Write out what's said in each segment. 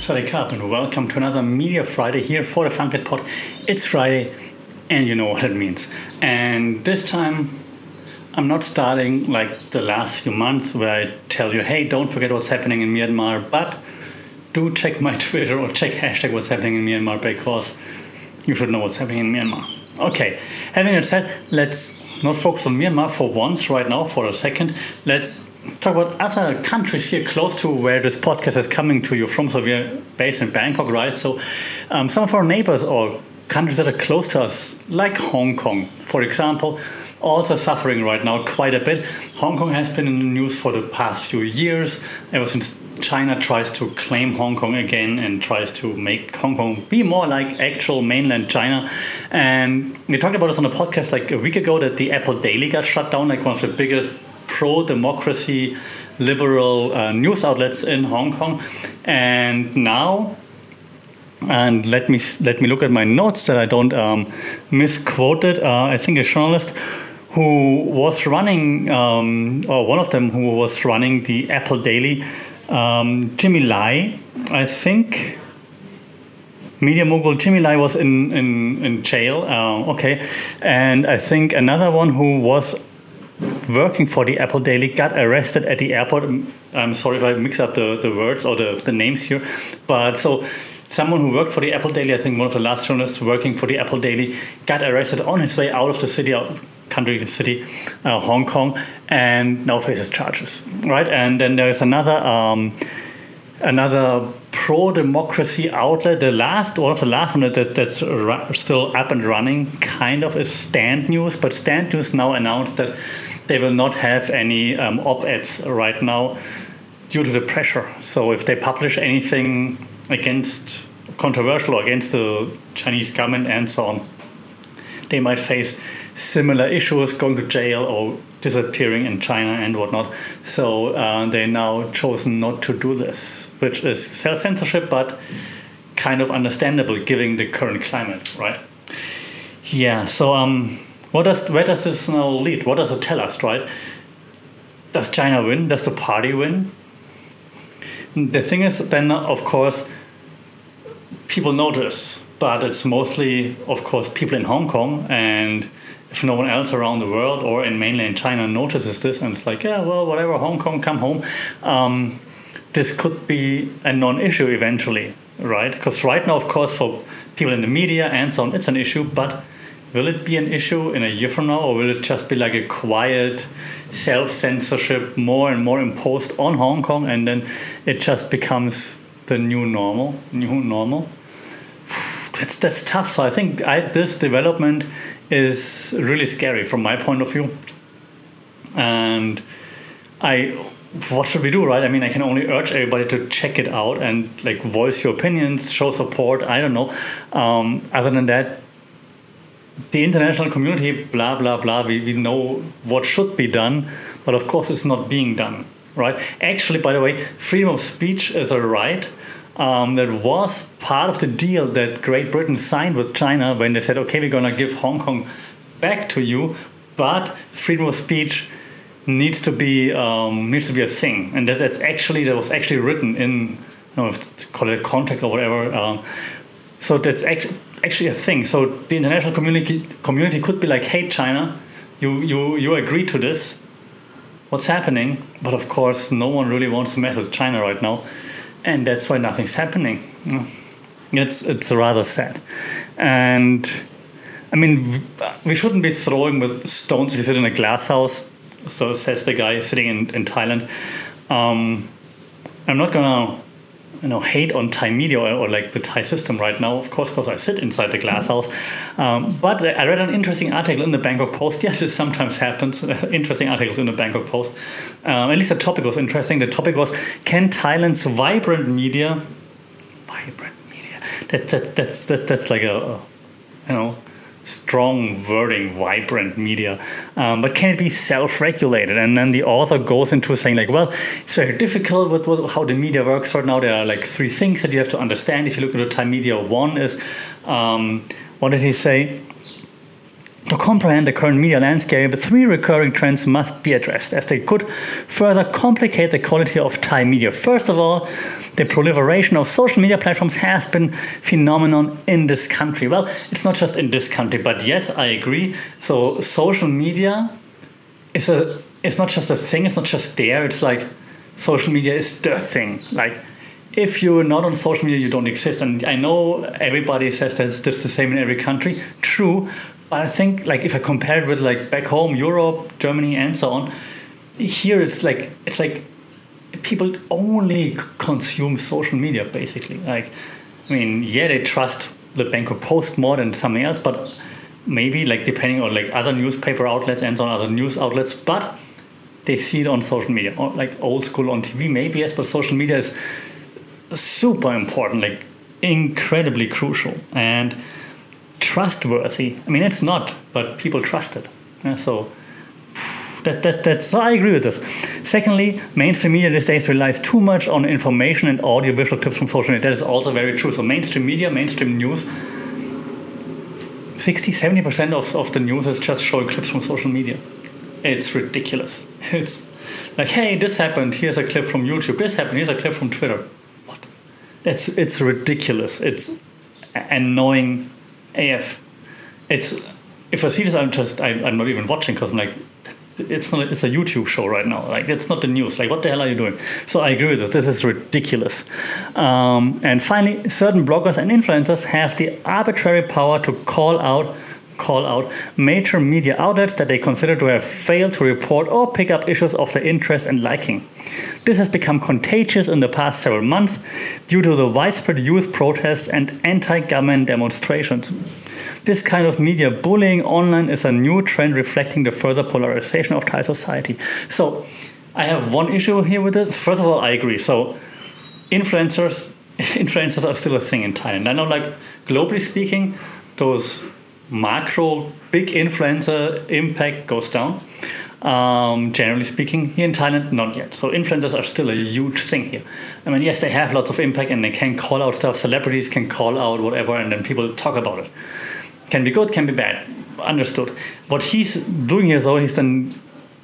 Sadiq and welcome to another Media Friday here for the Funkit Pod. It's Friday, and you know what it means. And this time, I'm not starting like the last few months where I tell you, hey, don't forget what's happening in Myanmar, but do check my Twitter or check hashtag what's happening in Myanmar because you should know what's happening in Myanmar. Okay, having that said, let's not focus on Myanmar for once right now for a second. Let's talk about other countries here close to where this podcast is coming to you from. So we're based in Bangkok, right? So um, some of our neighbors or countries that are close to us, like Hong Kong, for example, also suffering right now quite a bit. Hong Kong has been in the news for the past few years, ever since China tries to claim Hong Kong again and tries to make Hong Kong be more like actual mainland China. And we talked about this on a podcast like a week ago that the Apple Daily got shut down, like one of the biggest pro democracy liberal uh, news outlets in Hong Kong. And now, and let me let me look at my notes that I don't um, misquote it. Uh, I think a journalist who was running, um, or one of them who was running the Apple Daily, um, Jimmy Lai, I think. Media mogul Jimmy Lai was in in, in jail. Uh, okay, and I think another one who was working for the Apple Daily got arrested at the airport. I'm sorry if I mix up the, the words or the, the names here, but so someone who worked for the Apple Daily, I think one of the last journalists working for the Apple Daily, got arrested on his way out of the city, country, city, uh, Hong Kong, and now faces charges, right? And then there's another. Um, another pro-democracy outlet. The last, one of the last one that, that's still up and running, kind of, is Stand News. But Stand News now announced that they will not have any um, op-eds right now due to the pressure. So if they publish anything against controversial or against the Chinese government and so on, they might face similar issues, going to jail or disappearing in China and whatnot. So uh, they now chosen not to do this, which is self censorship, but kind of understandable given the current climate, right? Yeah. So um, what does where does this now lead? What does it tell us, right? Does China win? Does the party win? The thing is, then of course, people notice, but it's mostly, of course, people in Hong Kong and if no one else around the world or in mainland China notices this and it's like, yeah, well, whatever, Hong Kong, come home, um, this could be a non issue eventually, right? Because right now, of course, for people in the media and so on, it's an issue, but will it be an issue in a year from now or will it just be like a quiet self censorship more and more imposed on Hong Kong and then it just becomes the new normal, new normal? That's, that's tough. So I think I, this development is really scary from my point of view. And I, what should we do, right? I mean, I can only urge everybody to check it out and like voice your opinions, show support. I don't know. Um, other than that, the international community, blah blah blah. We, we know what should be done, but of course, it's not being done, right? Actually, by the way, freedom of speech is a right um, that was part of the deal that Great Britain signed with China when they said, okay, we're going to give Hong Kong back to you, but freedom of speech needs to be um, needs to be a thing, and that, that's actually that was actually written in know call it a contract or whatever. Um, so that's actually actually a thing. So the international community community could be like, hey, China, you you you agree to this. What's happening? But of course, no one really wants to mess with China right now and that's why nothing's happening. It's it's rather sad, and I mean we shouldn't be throwing with stones if you sit in a glass house. So says the guy sitting in in Thailand. Um, I'm not gonna you know hate on Thai media or, or, like the Thai system right now, of course, because I sit inside the glass house. Um, but I read an interesting article in the Bangkok Post. Yes, this sometimes happens. interesting articles in the Bangkok Post. Um, at least the topic was interesting. The topic was: Can Thailand's vibrant media, vibrant media? That, that, that's that, that's like a, a you know strong wording, vibrant media. Um, but can it be self-regulated? And then the author goes into saying like, well, it's very difficult with, how the media works right now. There are like three things that you have to understand. If you look at the Thai media, one is, um, what did he say? To comprehend the current media landscape, three recurring trends must be addressed, as they could further complicate the quality of Thai media. First of all, the proliferation of social media platforms has been phenomenon in this country. Well, it's not just in this country, but yes, I agree. So social media is a it's not just a thing, it's not just there, it's like social media is the thing. Like if you're not on social media, you don't exist. And I know everybody says that it's the same in every country. True, but I think like if I compare it with like back home, Europe, Germany, and so on, here it's like it's like people only consume social media basically. Like, I mean, yeah, they trust the Bangkok Post more than something else, but maybe like depending on like other newspaper outlets and so on, other news outlets, but they see it on social media, or like old school on TV, maybe yes, but social media is super important, like incredibly crucial and trustworthy. I mean, it's not, but people trust it. Yeah, so that, that, that's, so I agree with this. Secondly, mainstream media these days relies too much on information and audio-visual clips from social media. That is also very true. So mainstream media, mainstream news, 60, 70% of, of the news is just showing clips from social media. It's ridiculous. It's like, hey, this happened. Here's a clip from YouTube. This happened. Here's a clip from Twitter. What? It's it's ridiculous. It's annoying AF. It's if I see this, I'm just I, am not even watching because I'm like, it's not it's a YouTube show right now. Like it's not the news. Like what the hell are you doing? So I agree with this. This is ridiculous. Um, and finally, certain bloggers and influencers have the arbitrary power to call out call out major media outlets that they consider to have failed to report or pick up issues of their interest and liking. This has become contagious in the past several months due to the widespread youth protests and anti government demonstrations. This kind of media bullying online is a new trend reflecting the further polarization of Thai society. So, I have one issue here with this. First of all, I agree. So, influencers influencers are still a thing in Thailand. I know, like globally speaking, those macro big influencer impact goes down. Um, generally speaking, here in Thailand, not yet. So influencers are still a huge thing here. I mean, yes, they have lots of impact and they can call out stuff. Celebrities can call out whatever, and then people talk about it. Can be good, can be bad. Understood. What he's doing here, though, he's then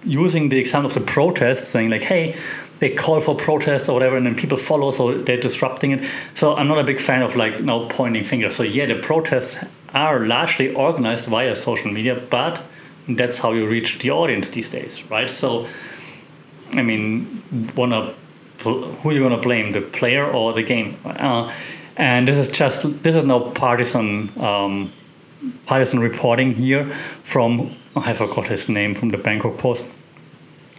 using the example of the protests, saying like, "Hey, they call for protests or whatever, and then people follow, so they're disrupting it." So I'm not a big fan of like now pointing fingers. So yeah, the protests are largely organized via social media, but that's how you reach the audience these days, right? So, I mean, wanna who you gonna blame, the player or the game? Uh, and this is just this is no partisan um, partisan reporting here from I forgot his name from the Bangkok Post.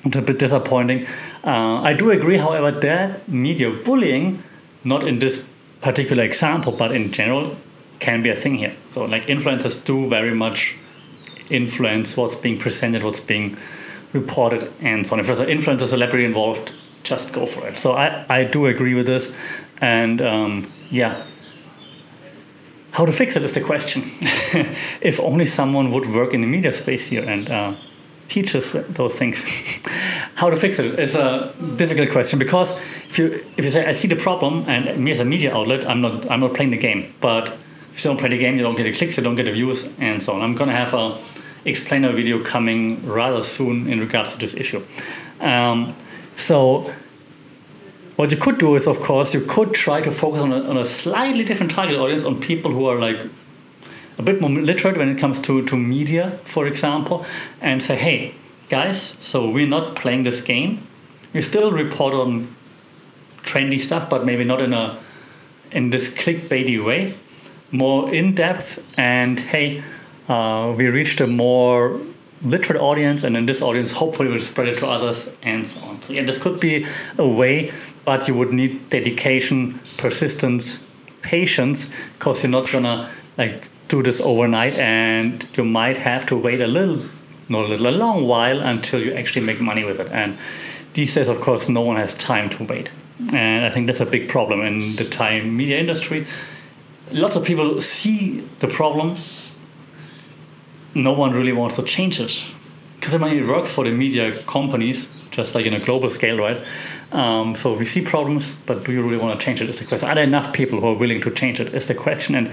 It's a bit disappointing. Uh, I do agree, however, that media bullying, not in this particular example, but in general, can be a thing here. So like influencers do very much influence what's being presented, what's being reported, and so on. If there's an influencer celebrity involved, just go for it. So I, I do agree with this, and um, yeah. How to fix it is the question. if only someone would work in the media space here and uh, teach us those things. How to fix it is a difficult question because if you if you say I see the problem and me as a media outlet, I'm not I'm not playing the game, but if you don't play the game, you don't get the clicks, you don't get the views, and so on. I'm gonna have a explainer video coming rather soon in regards to this issue. Um, so what you could do is, of course, you could try to focus on a, on a slightly different target audience, on people who are like a bit more literate when it comes to, to media, for example, and say, hey, guys, so we're not playing this game. We still report on trendy stuff, but maybe not in a in this clickbaity way more in depth and hey uh, we reached a more literate audience and then this audience hopefully will spread it to others and so on. So yeah this could be a way but you would need dedication persistence patience because you're not gonna like do this overnight and you might have to wait a little not a little a long while until you actually make money with it. And these days of course no one has time to wait. And i think that's a big problem in the thai media industry lots of people see the problem. No one really wants to change it. Because I mean, it works for the media companies just like in a global scale, right? Um, so we see problems, but do you really want to change it? Is the question. Are there enough people who are willing to change it? Is the question, and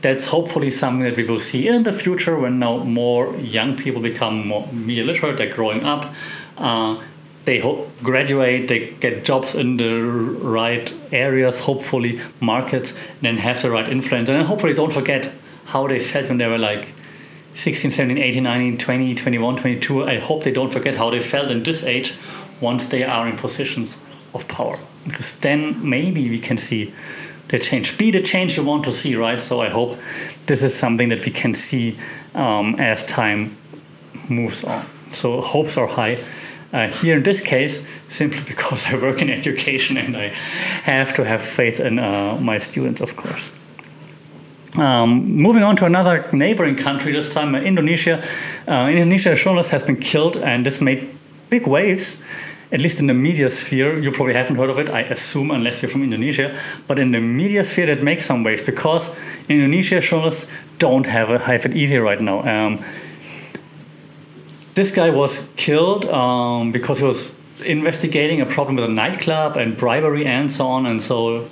that's hopefully something that we will see in the future when now more young people become more media literate. They're growing up. Uh, they ho- graduate, they get jobs in the right areas, hopefully markets, then have the right influence, and hopefully don't forget how they felt when they were like 16, 17, 18, 19, 20, 21, 22. I hope they don't forget how they felt in this age once they are in positions of power. Because then maybe we can see the change. Be the change you want to see, right? So I hope this is something that we can see um, as time moves on. So hopes are high. Uh, here in this case, simply because I work in education and I have to have faith in uh, my students, of course. Um, moving on to another neighboring country, this time uh, Indonesia. Uh, Indonesia, journalist has been killed, and this made big waves, at least in the media sphere. You probably haven't heard of it, I assume, unless you're from Indonesia. But in the media sphere, that makes some waves because Indonesia, journalists don't have, a, have it easy right now. Um, this guy was killed um, because he was investigating a problem with a nightclub and bribery and so on. And so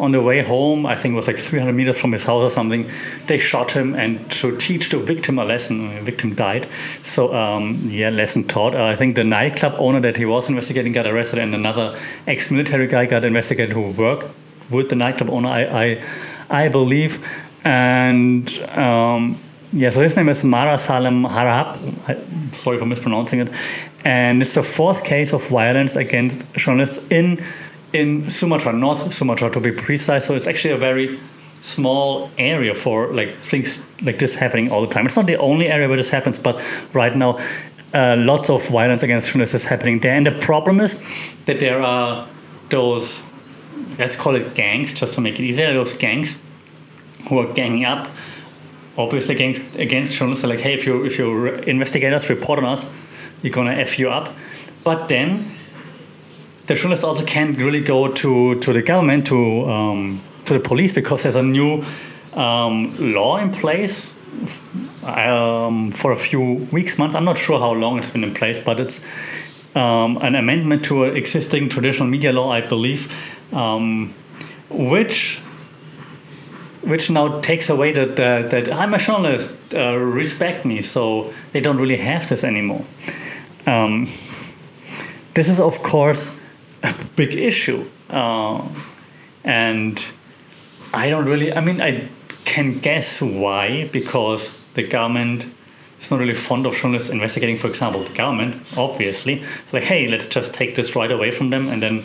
on the way home, I think it was like 300 meters from his house or something, they shot him and to teach the victim a lesson. The victim died. So, um, yeah, lesson taught. Uh, I think the nightclub owner that he was investigating got arrested, and another ex military guy got investigated who worked with the nightclub owner, I, I, I believe. And. Um, yeah, so his name is Mara Salem Harahap. Sorry for mispronouncing it. And it's the fourth case of violence against journalists in in Sumatra, North Sumatra to be precise. So it's actually a very small area for like things like this happening all the time. It's not the only area where this happens, but right now, uh, lots of violence against journalists is happening there. And the problem is that there are those, let's call it gangs, just to make it easier, those gangs who are ganging up obviously against against journalists like, hey, if you if you investigate us, report on us, you're gonna f you up. But then the journalists also can't really go to to the government to um, to the police because there's a new um, law in place um, for a few weeks, months. I'm not sure how long it's been in place, but it's um, an amendment to an existing traditional media law, I believe, um, which which now takes away that uh, that I'm a journalist, uh, respect me. So they don't really have this anymore. Um, this is of course a big issue, uh, and I don't really. I mean, I can guess why because the government is not really fond of journalists investigating, for example, the government. Obviously, it's like, hey, let's just take this right away from them, and then,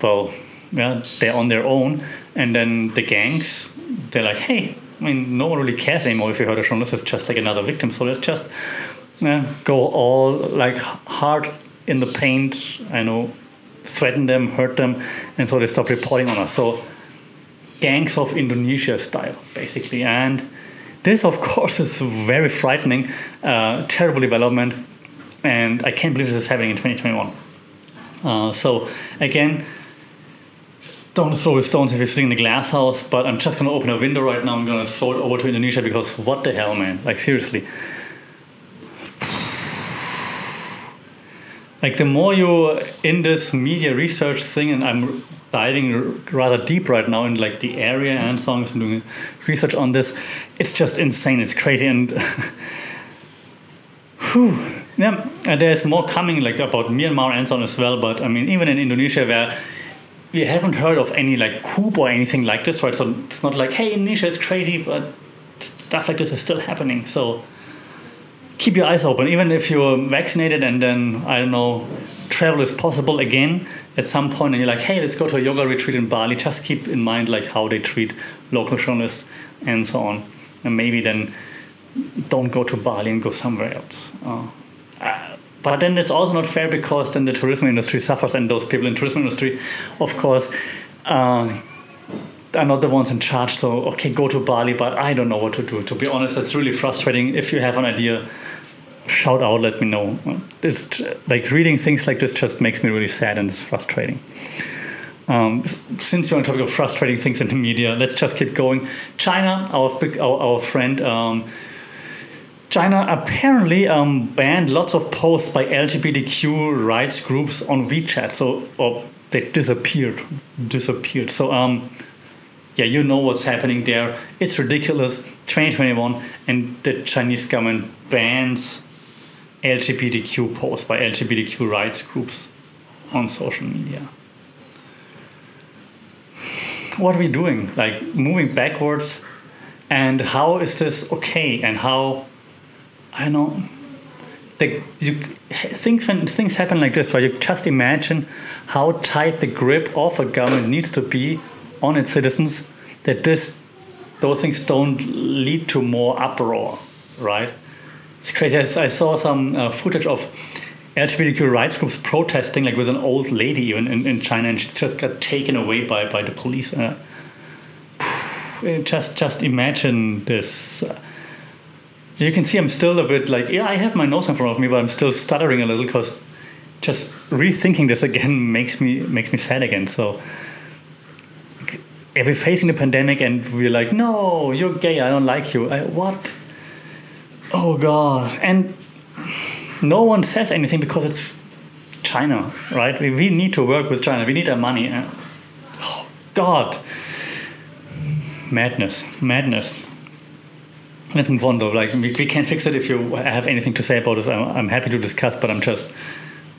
well, yeah, they're on their own, and then the gangs they're like, hey, I mean, no one really cares anymore if you hurt a journalist. It's just like another victim. So let's just yeah, go all like hard in the paint. I know, threaten them, hurt them, and so they stop reporting on us. So gangs of Indonesia style, basically. And this, of course, is very frightening, uh, terrible development, and I can't believe this is happening in 2021. Uh, so again, don't throw stones if you're sitting in a glass house, but I'm just gonna open a window right now. I'm gonna throw it over to Indonesia because what the hell, man? Like, seriously. Like, the more you're in this media research thing, and I'm diving rather deep right now in like the area and songs and doing research on this, it's just insane. It's crazy. And whew, yeah, and there's more coming like about Myanmar and so on as well. But I mean, even in Indonesia, where we haven't heard of any like coup or anything like this, right? So it's not like, hey, Indonesia is crazy, but stuff like this is still happening. So keep your eyes open, even if you're vaccinated and then I don't know, travel is possible again at some point, and you're like, hey, let's go to a yoga retreat in Bali. Just keep in mind like how they treat local journalists and so on, and maybe then don't go to Bali and go somewhere else. Uh, but then it's also not fair because then the tourism industry suffers, and those people in tourism industry, of course, uh, are not the ones in charge. So okay, go to Bali, but I don't know what to do. To be honest, it's really frustrating. If you have an idea, shout out, let me know. It's like reading things like this just makes me really sad and it's frustrating. Um, since we're on topic of frustrating things in the media, let's just keep going. China, our our, our friend. Um, China apparently um, banned lots of posts by LGBTQ rights groups on WeChat. So, or they disappeared, disappeared. So, um, yeah, you know what's happening there. It's ridiculous. 2021, and the Chinese government bans LGBTQ posts by LGBTQ rights groups on social media. What are we doing? Like moving backwards, and how is this okay? And how I know the, you, things when things happen like this, right? You just imagine how tight the grip of a government needs to be on its citizens that this those things don't lead to more uproar, right? It's crazy. I, saw some uh, footage of LGBTQ rights groups protesting, like with an old lady even in, in China, and she just got taken away by, by the police. Uh, just just imagine this. You can see I'm still a bit like yeah I have my nose in front of me, but I'm still stuttering a little because just rethinking this again makes me makes me sad again. So if we're facing the pandemic and we're like, no, you're gay, I don't like you. I, what? Oh God! And no one says anything because it's China, right? We, we need to work with China. We need our money. Oh God! Madness, madness. Let's move on though. Like we, we can't fix it. If you have anything to say about this, I'm, I'm happy to discuss. But I'm just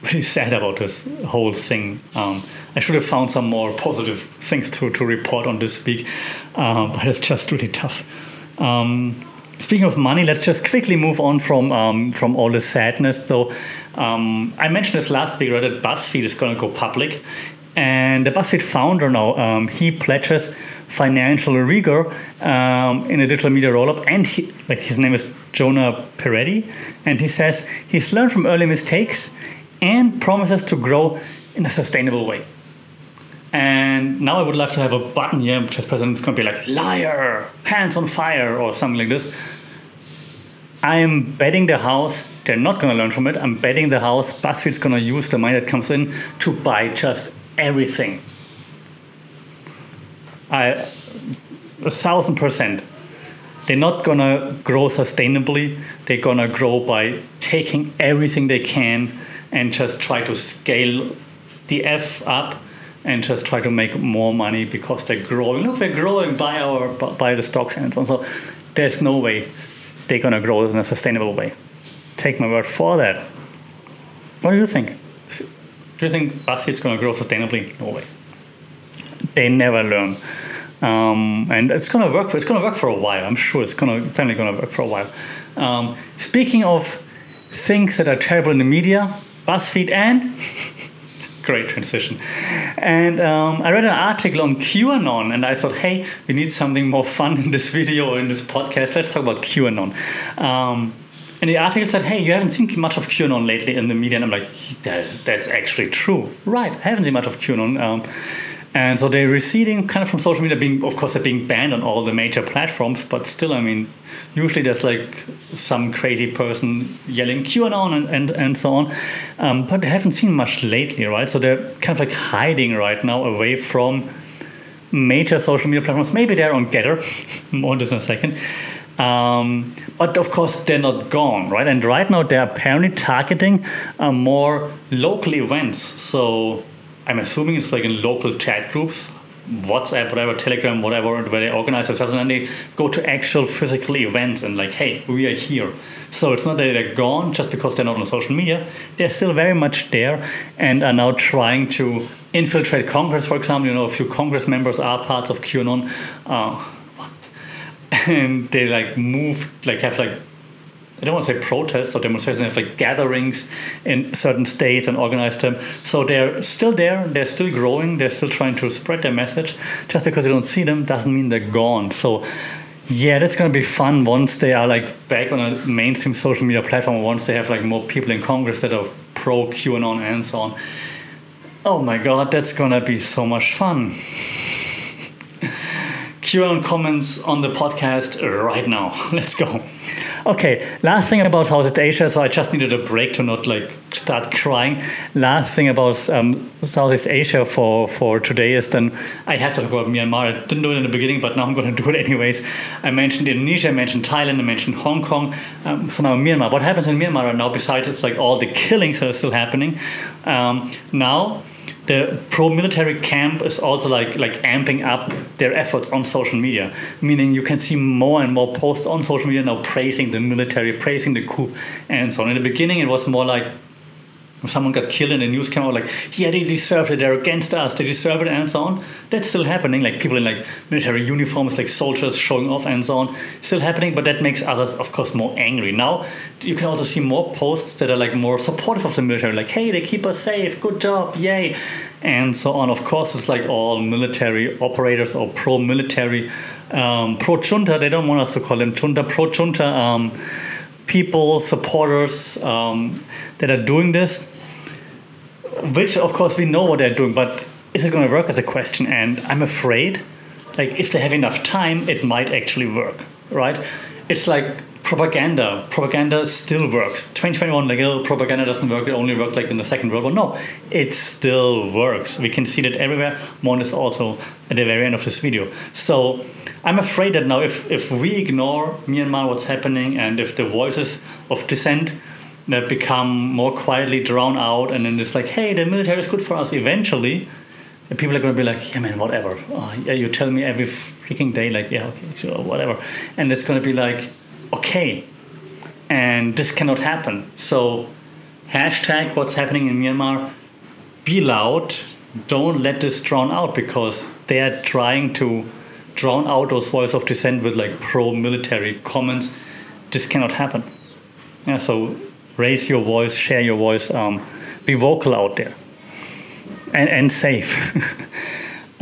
really sad about this whole thing. Um, I should have found some more positive things to, to report on this week, um, but it's just really tough. Um, speaking of money, let's just quickly move on from um, from all the sadness. So um, I mentioned this last week, right? That BuzzFeed is going to go public, and the BuzzFeed founder now um, he pledges financial rigor um, in a digital media rollup, and he, like his name is Jonah Peretti, and he says he's learned from early mistakes and promises to grow in a sustainable way. And now I would love to have a button here, which is present. It's going to be like liar, pants on fire, or something like this. I am betting the house they're not going to learn from it. I'm betting the house BuzzFeed's going to use the money that comes in to buy just everything. I, a thousand percent. They're not to grow sustainably. They're to grow by taking everything they can and just try to scale the F up and just try to make more money because they're growing. Look, we're growing by our by the stocks and so on. So there's no way they're gonna grow in a sustainable way. Take my word for that. What do you think? Do you think BuzzFeed's gonna grow sustainably? No way. They never learn. Um, and it's gonna work. For, it's gonna work for a while. I'm sure it's gonna. It's only gonna work for a while. Um, speaking of things that are terrible in the media, BuzzFeed and great transition. And um, I read an article on QAnon, and I thought, hey, we need something more fun in this video or in this podcast. Let's talk about QAnon. Um, and the article said, hey, you haven't seen much of QAnon lately in the media. And I'm like, that is, that's actually true. Right, I haven't seen much of QAnon. And so they're receding kind of from social media, being of course they're being banned on all the major platforms, but still, I mean, usually there's like some crazy person yelling QAnon and, and, and so on. Um, but I haven't seen much lately, right? So they're kind of like hiding right now away from major social media platforms. Maybe they're on Gettr, more on this in a second. Um, but of course, they're not gone, right? And right now, they're apparently targeting uh, more local events. So I'm assuming it's like in local chat groups, WhatsApp, whatever, Telegram, whatever, where they organize themselves and then they go to actual physical events and like, hey, we are here. So it's not that they're gone just because they're not on social media. They're still very much there and are now trying to infiltrate Congress, for example. You know, a few Congress members are parts of QAnon. Uh, what? And they like move, like have like I don't want to say protests or demonstrations, like gatherings in certain states and organize them. So they're still there, they're still growing, they're still trying to spread their message. Just because you don't see them doesn't mean they're gone. So yeah, that's gonna be fun once they are like back on a mainstream social media platform, once they have like more people in Congress that are pro QAnon and so on. Oh my god, that's gonna be so much fun. QAnon comments on the podcast right now. Let's go. Okay, last thing about Southeast Asia. So I just needed a break to not like start crying. Last thing about um, Southeast Asia for, for today is then I have to talk about Myanmar. I didn't do it in the beginning, but now I'm going to do it anyways. I mentioned Indonesia, I mentioned Thailand, I mentioned Hong Kong. Um, so now Myanmar. What happens in Myanmar right now, besides it's like all the killings that are still happening? Um, now, the pro-military camp is also like like amping up their efforts on social media meaning you can see more and more posts on social media now praising the military praising the coup and so on. In the beginning it was more like someone got killed and the news came out like, yeah, they deserve it, they're against us, they deserve it, and so on. That's still happening. Like people in like military uniforms, like soldiers showing off and so on, still happening. But that makes others, of course, more angry. Now you can also see more posts that are like more supportive of the military, like, hey, they keep us safe, good job, yay, and so on. Of course, it's like all military operators or pro-military, um, pro-junta. They don't want us to call them junta, pro-junta. Um, people, supporters um, that are doing this, which of course we know what they're doing, but is it going to work as a question? And I'm afraid, like if they have enough time, it might actually work, right? It's like propaganda. Propaganda still works. 2021, like, oh, propaganda doesn't work. It only worked like in the Second World War. No, it still works. We can see that everywhere. More is also at the very end of this video. So I'm afraid that now, if, if we ignore Myanmar, what's happening, and if the voices of dissent that become more quietly drowned out, and then it's like, hey, the military is good for us eventually, And people are going to be like, yeah, man, whatever. Oh, yeah, you tell me every freaking day, like, yeah, okay, sure, whatever. And it's going to be like, okay, and this cannot happen. So, hashtag what's happening in Myanmar, be loud, don't let this drown out because they are trying to drown out those voices of dissent with like pro military comments. This cannot happen. Yeah, so raise your voice, share your voice, um, be vocal out there and, and safe.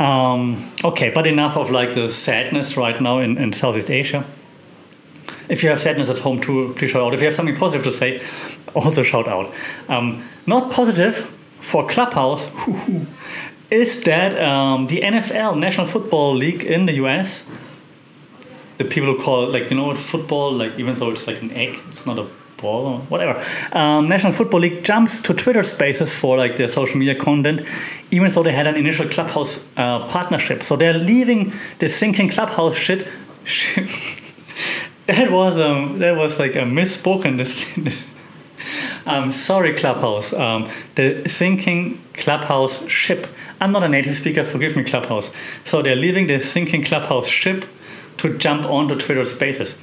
um, okay, but enough of like the sadness right now in, in Southeast Asia. If you have sadness at home too, please shout out. If you have something positive to say, also shout out. Um, not positive for Clubhouse is that um, the NFL, National Football League in the US, the people who call like, you know what, football, like, even though it's like an egg, it's not a ball or whatever. Um, National Football League jumps to Twitter spaces for like their social media content, even though they had an initial Clubhouse uh, partnership. So they're leaving the sinking Clubhouse shit. shit that was um that was like a misspoken. um, sorry, Clubhouse. Um, the sinking Clubhouse ship. I'm not a native speaker. Forgive me, Clubhouse. So they're leaving the sinking Clubhouse ship to jump onto Twitter Spaces.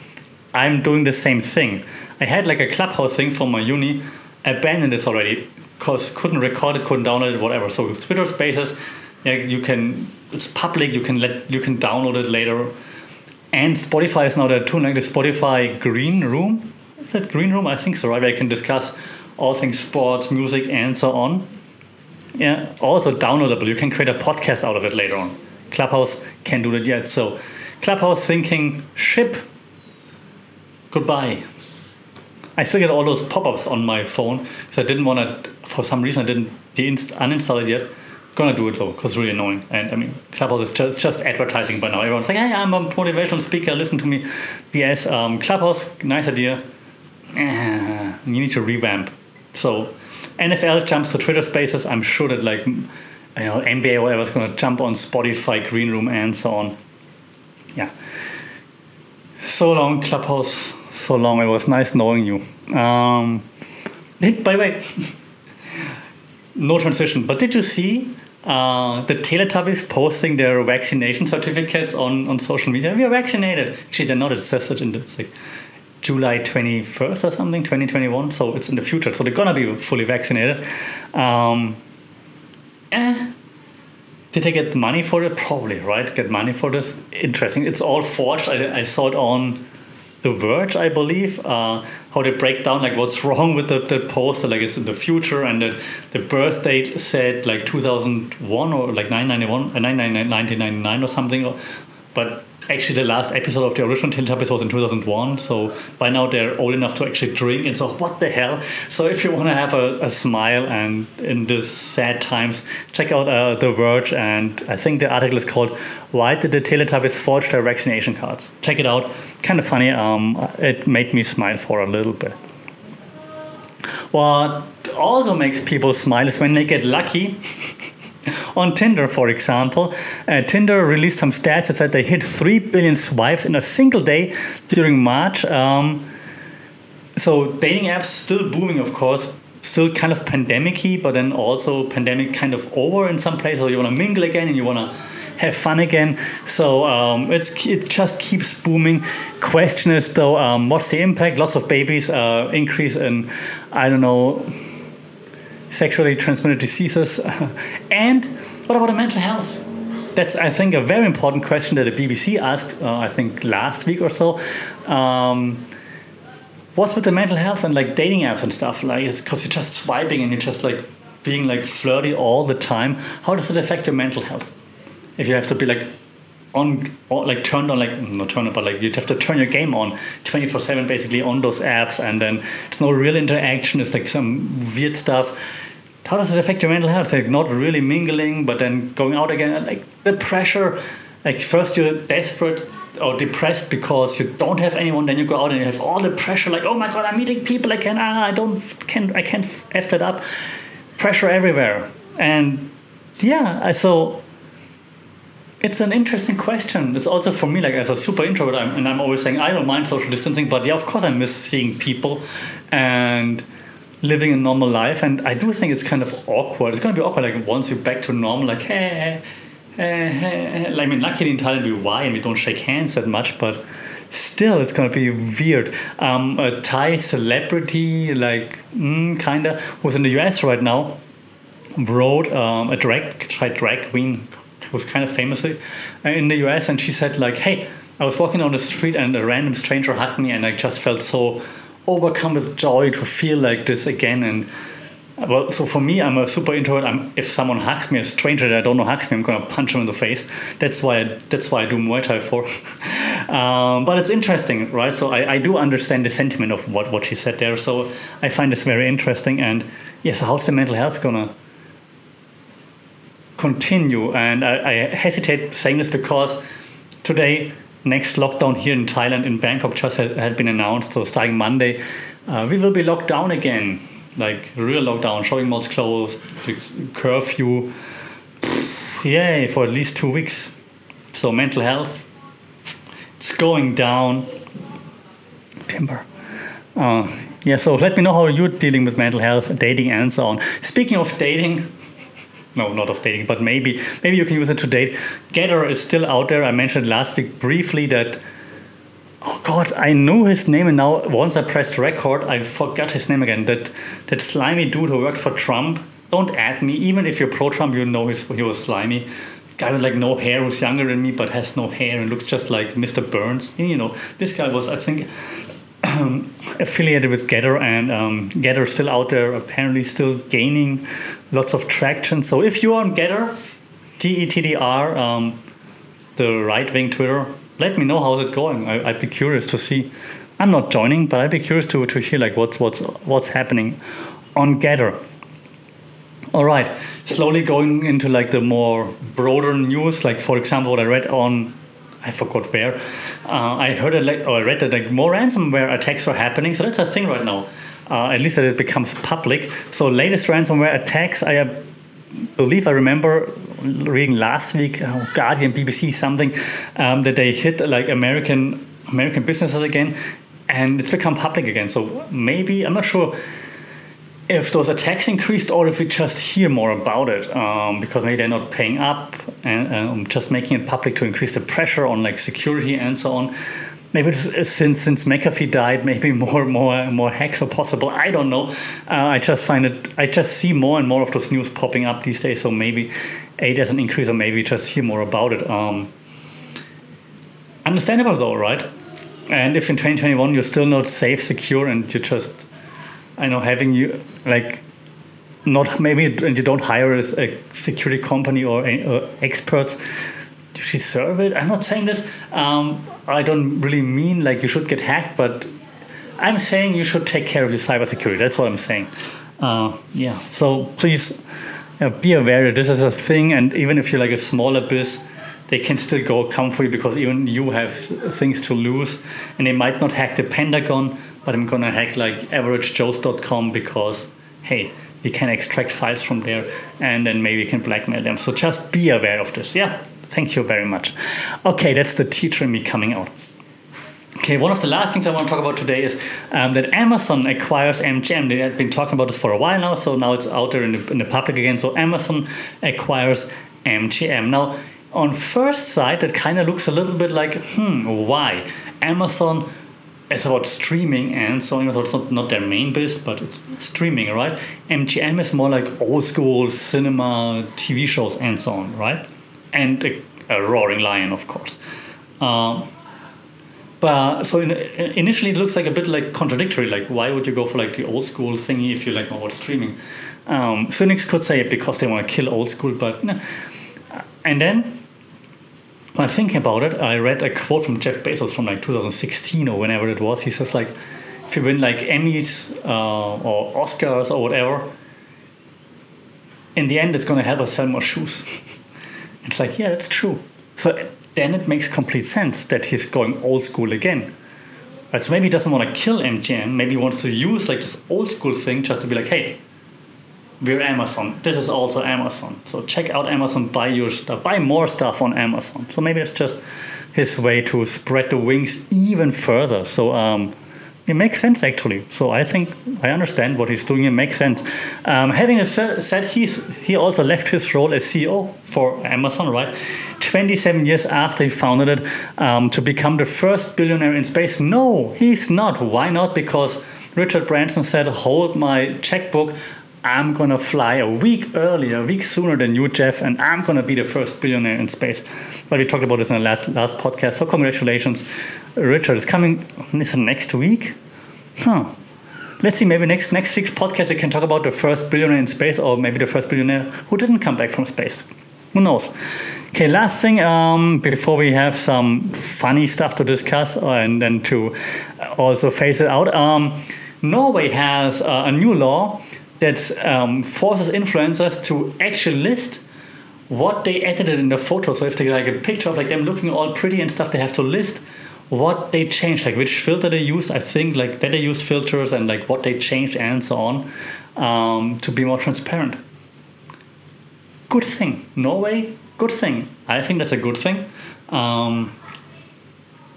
I'm doing the same thing. I had like a Clubhouse thing from my uni. Abandoned this already because couldn't record it, couldn't download it, whatever. So Twitter Spaces, yeah, you can. It's public. You can let you can download it later and Spotify is now there too, like the Spotify Green Room. Is that Green Room? I think so, right? Where you can discuss all things sports, music, and so on. Yeah, also downloadable. You can create a podcast out of it later on. Clubhouse can't do that yet. So, Clubhouse thinking ship. Goodbye. I still get all those pop-ups on my phone because I didn't want to. For some reason, I didn't uninstall it yet gonna do it though because it's really annoying. And i mean clubhouse is just, just advertising by now. Everyone's like hey i'm a motivational speaker. Listen to me. Bs um, clubhouse nice idea. Eh, you need to revamp. So nfl jumps to twitter spaces. I'm sure that like you know nba or whatever is to jump on spotify green room and so on. Yeah. So long clubhouse. So long. It was nice knowing you. Um, by the way no transition. But did you see uh, the Teletubbies posting their vaccination certificates on, on social media? We are vaccinated. Actually, they're not. It says it in the, it's like July 21st or something, 2021. So it's in the future. So they're going to be fully vaccinated. Um, eh. Did they get money for it? Probably, right? Get money for this? Interesting. It's all forged. I, I saw it on the Verge, I believe, uh, how they break down like what's wrong with the, poster, like it's in the future, and the, the birth date said like 2001 or like 991, uh, 1999 or something, but actually the last episode of the original Teletubbies was in 2001 so by now they're old enough to actually drink and so what the hell? So if you want to have a, a, smile and in these sad times check out uh, The Verge and I think the article is called why did the Teletubbies forge their vaccination cards? Check it out. Kind of funny um, it made me smile for a little bit. What also makes people smile is when they get lucky. on Tinder, for example, uh, Tinder released some stats that said they hit 3 billion swipes in a single day during March. Um, so dating apps still booming, of course, still kind of pandemic-y, but then also pandemic kind of over in some places. So you want to mingle again and you want to have fun again. So um, it's it just keeps booming. Question is though, um, what's the impact? Lots of babies, uh, increase in, I don't know, sexually transmitted diseases, and what about mental health? That's I think a very important question that the BBC asked. Uh, I think last week or so. Um, what's with the mental health and like dating apps and stuff? Like, because you're just swiping and you're just like being like flirty all the time. How does it affect your mental health? If you have to be like on, like turned on, like not turned on, but like you have to turn your game on 24 7 basically on those apps, and then it's no real interaction. It's like some weird stuff. How does it affect your mental health? Like not really mingling, but then going out again, like the pressure. Like first you're desperate or depressed because you don't have anyone, then you go out and you have all the pressure, like oh my god, I'm meeting people, I can ah, I don't can I can't f that up, pressure everywhere, and yeah, so it's an interesting question. It's also for me, like as a super introvert, I'm, and I'm always saying I don't mind social distancing, but yeah, of course I miss seeing people and living a normal life. And I do think it's kind of awkward. It's going to be awkward, like once you're back to normal, like hey, hey, hey. I mean, luckily in Thailand we wai and we don't shake hands that much, but still it's going to be weird. Um, a Thai celebrity, like mm, kinda, who's in the US right now, wrote um, a drag, drag queen was kind of famous uh, in the US, and she said like, "Hey, I was walking down the street and a random stranger hugged me, and I just felt so overcome with joy to feel like this again." And well, so for me, I'm a super introvert. I'm, if someone hugs me, a stranger that I don't know hugs me, I'm gonna punch him in the face. That's why I, that's why I do Muay Thai for. um, but it's interesting, right? So I, I do understand the sentiment of what what she said there. So I find this very interesting. And yes, how's the mental health gonna continue. And I, I hesitate saying this because today, next lockdown here in Thailand, in Bangkok, just had, had been announced. So starting Monday, uh, we will be locked down again, like real lockdown, shopping malls closed, curfew. Yay, for at least two weeks. So mental health, it's going down. Timber. Uh, yeah, so let me know how you're dealing with mental health, dating, and so on. Speaking of dating, no, not of dating, but maybe maybe you can use it to date. Gettr is still out there. I mentioned last week briefly that. Oh God, I knew his name, and now once I pressed record, I forgot his name again. That that slimy dude who worked for Trump. Don't add me. Even if you're pro-Trump, you know his, he was slimy. Guy with like no hair, who's younger than me but has no hair and looks just like Mr. Burns. You know, this guy was, I think, affiliated with Gettr, and um, Gettr still out there, apparently still gaining lots of traction. So if you're on Gettr, G E T D R, um, the right wing Twitter, let me know how's it going. I, would be curious to see. I'm not joining, but I'd be curious to, to hear like what's what's what's happening on Gettr. All right, slowly going into like the more broader news. Like for example, what I read on I forgot where. Uh, I heard it like, or I read that like more ransomware attacks are happening. So that's a thing right now. Uh, at least that it becomes public. So latest ransomware attacks, I uh, believe I remember reading last week, oh, Guardian, BBC, something um, that they hit like American American businesses again, and it's become public again. So maybe I'm not sure if those attacks increased or if we just hear more about it um, because maybe they're not paying up and um, just making it public to increase the pressure on like security and so on maybe since since McAfee died, maybe more more more hacks are possible. I don't know. Uh, I just find it. I just see more and more of those news popping up these days. So maybe a an increase, or maybe just hear more about it. Um, understandable though, right? And if in 2021 you're still not safe, secure, and you just I know having you like not maybe and you don't hire a security company or, or experts do you serve it. I'm not saying this um, i don't really mean like you should get hacked but i'm saying you should take care of your cybersecurity. That's what i'm saying. Uh, yeah. So please be aware this is a thing and even if you're like a smaller biz they can still go come for you because even you have things to lose and they might not hack the pentagon but I'm gonna hack like averagejoes.com because hey, we can extract files from there and then maybe we can blackmail them. So just be aware of this. Yeah, thank you very much. Okay, that's the teacher in me coming out. Okay, one of the last things I want to talk about today is um, that Amazon acquires MGM. They had been talking about this for a while now, so now it's out there in the, in the public again. So Amazon acquires MGM. Now, on first sight, it kind of looks a little bit like, hmm, why? Amazon is about streaming and so on. So it's not, not their main biz, but it's streaming, right? MGM is more like old school cinema, TV shows, and so on, right? And a, a roaring lion, of course. Um, but so in, initially it looks like a bit like contradictory. Like why would you go for like the old school thingy if you like more streaming? Um, cynics could say it because they want to kill old school, but no. And then when thinking about it, I read a quote from Jeff Bezos from like 2016 or whenever it was. He says like, if you win like Emmys uh, or Oscars or whatever, in the end it's going to help us sell more shoes. it's like yeah, that's true. So then it makes complete sense that he's going old school again. Right, so maybe he doesn't want to kill MGM. Maybe he wants to use like this old school thing just to be like, hey, we're Amazon. This is also Amazon. So check out Amazon, buy your stuff, buy more stuff on Amazon. So maybe it's just his way to spread the wings even further. So um, it makes sense actually. So I think I understand what he's doing. It makes sense. Um, having said, he's he also left his role as CEO for Amazon, right? 27 years after he founded it, um, to become the first billionaire in space. No, he's not. Why not? Because Richard Branson said, "Hold my checkbook. I'm gonna fly a week earlier, a week sooner than you, Jeff, and I'm gonna be the first billionaire in space. But we talked about this in the last last podcast. So congratulations, Richard. It's coming. Next week? Huh. Let's see. Maybe next next week's podcast we can talk about the first billionaire in space, or maybe the first billionaire who didn't come back from space. Who knows? Okay, last thing um, before we have some funny stuff to discuss and then to also phase it out. Um, Norway has uh, a new law that um, forces influencers to actually list what they edited in the photo. So if they like a picture of like them looking all pretty and stuff, they have to list what they changed, like which filter they used. I think like that they used filters and like what they changed and so on um, to be more transparent. Good thing, Norway. Good thing. I think that's a good thing. Um,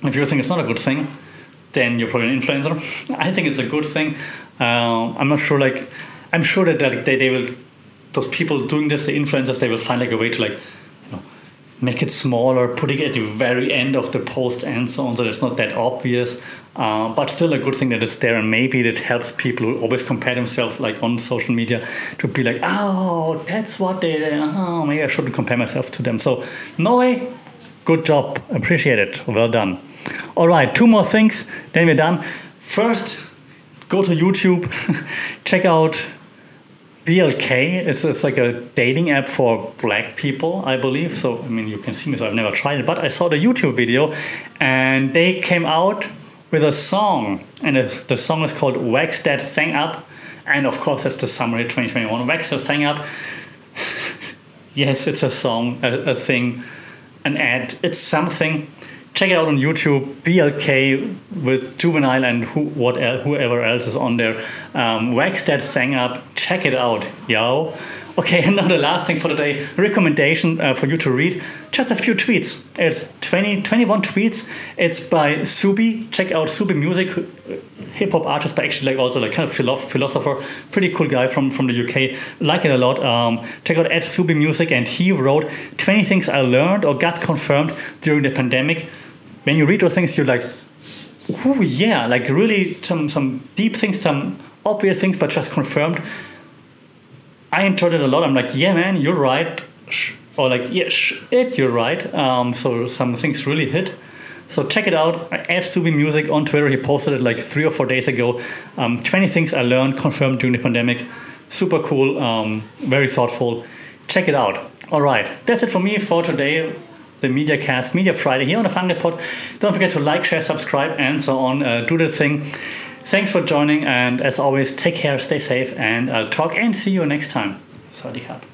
if you think it's not a good thing, then you're probably an influencer. I think it's a good thing. Uh, I'm not sure like I'm sure that like, they, they will, those people doing this, the influencers, they will find like a way to like, you know, make it smaller, putting it at the very end of the post and so on, so it's not that obvious. Uh, but still a good thing that it's there, and maybe it helps people who always compare themselves like on social media to be like, oh, that's what they. Oh, maybe I shouldn't compare myself to them. So Norway, good job, appreciate it, well done. All right, two more things, then we're done. First, go to YouTube, check out BLK, it's, it's like a dating app for black people, I believe. So, I mean, you can see me, so I've never tried it, but I saw the YouTube video and they came out with a song. And the song is called Vax That Thing Up. And of course, that's the summary 2021 Vax That Thing Up. yes, it's a song, a, a thing, an ad. It's something check it out on YouTube, BLK with Juvenile and who, what, whoever else is on there. Um, vax that thing up, check it out, yo. Okay, and now the last thing for today, recommendation uh, for you to read, just a few tweets. It's 20, 21 tweets. It's by Subi. Check out Subi Music, hip hop artist, but actually like also like kind of philosopher, pretty cool guy from, from the UK. Like it a lot. Um, check out at Subi Music, and he wrote 20 things I learned or got confirmed during the pandemic when you read those things, you're like, oh yeah, like really some some deep things, some obvious things, but just confirmed. I enjoyed it a lot. I'm like, yeah, man, you're right, or like, yeah, it, you're right. Um, so some things really hit. So check it out. Add Subi Music on Twitter. He posted it like three or four days ago. Um, 20 things I learned confirmed during the pandemic. Super cool. Um, very thoughtful. Check it out. All right, that's it for me for today the MediaCast, Media Friday here on the FunkitPod. Don't forget to like, share, subscribe, and so on. Uh, do the thing. Thanks for joining, and as always, take care, stay safe, and I'll talk and see you next time. Sawadee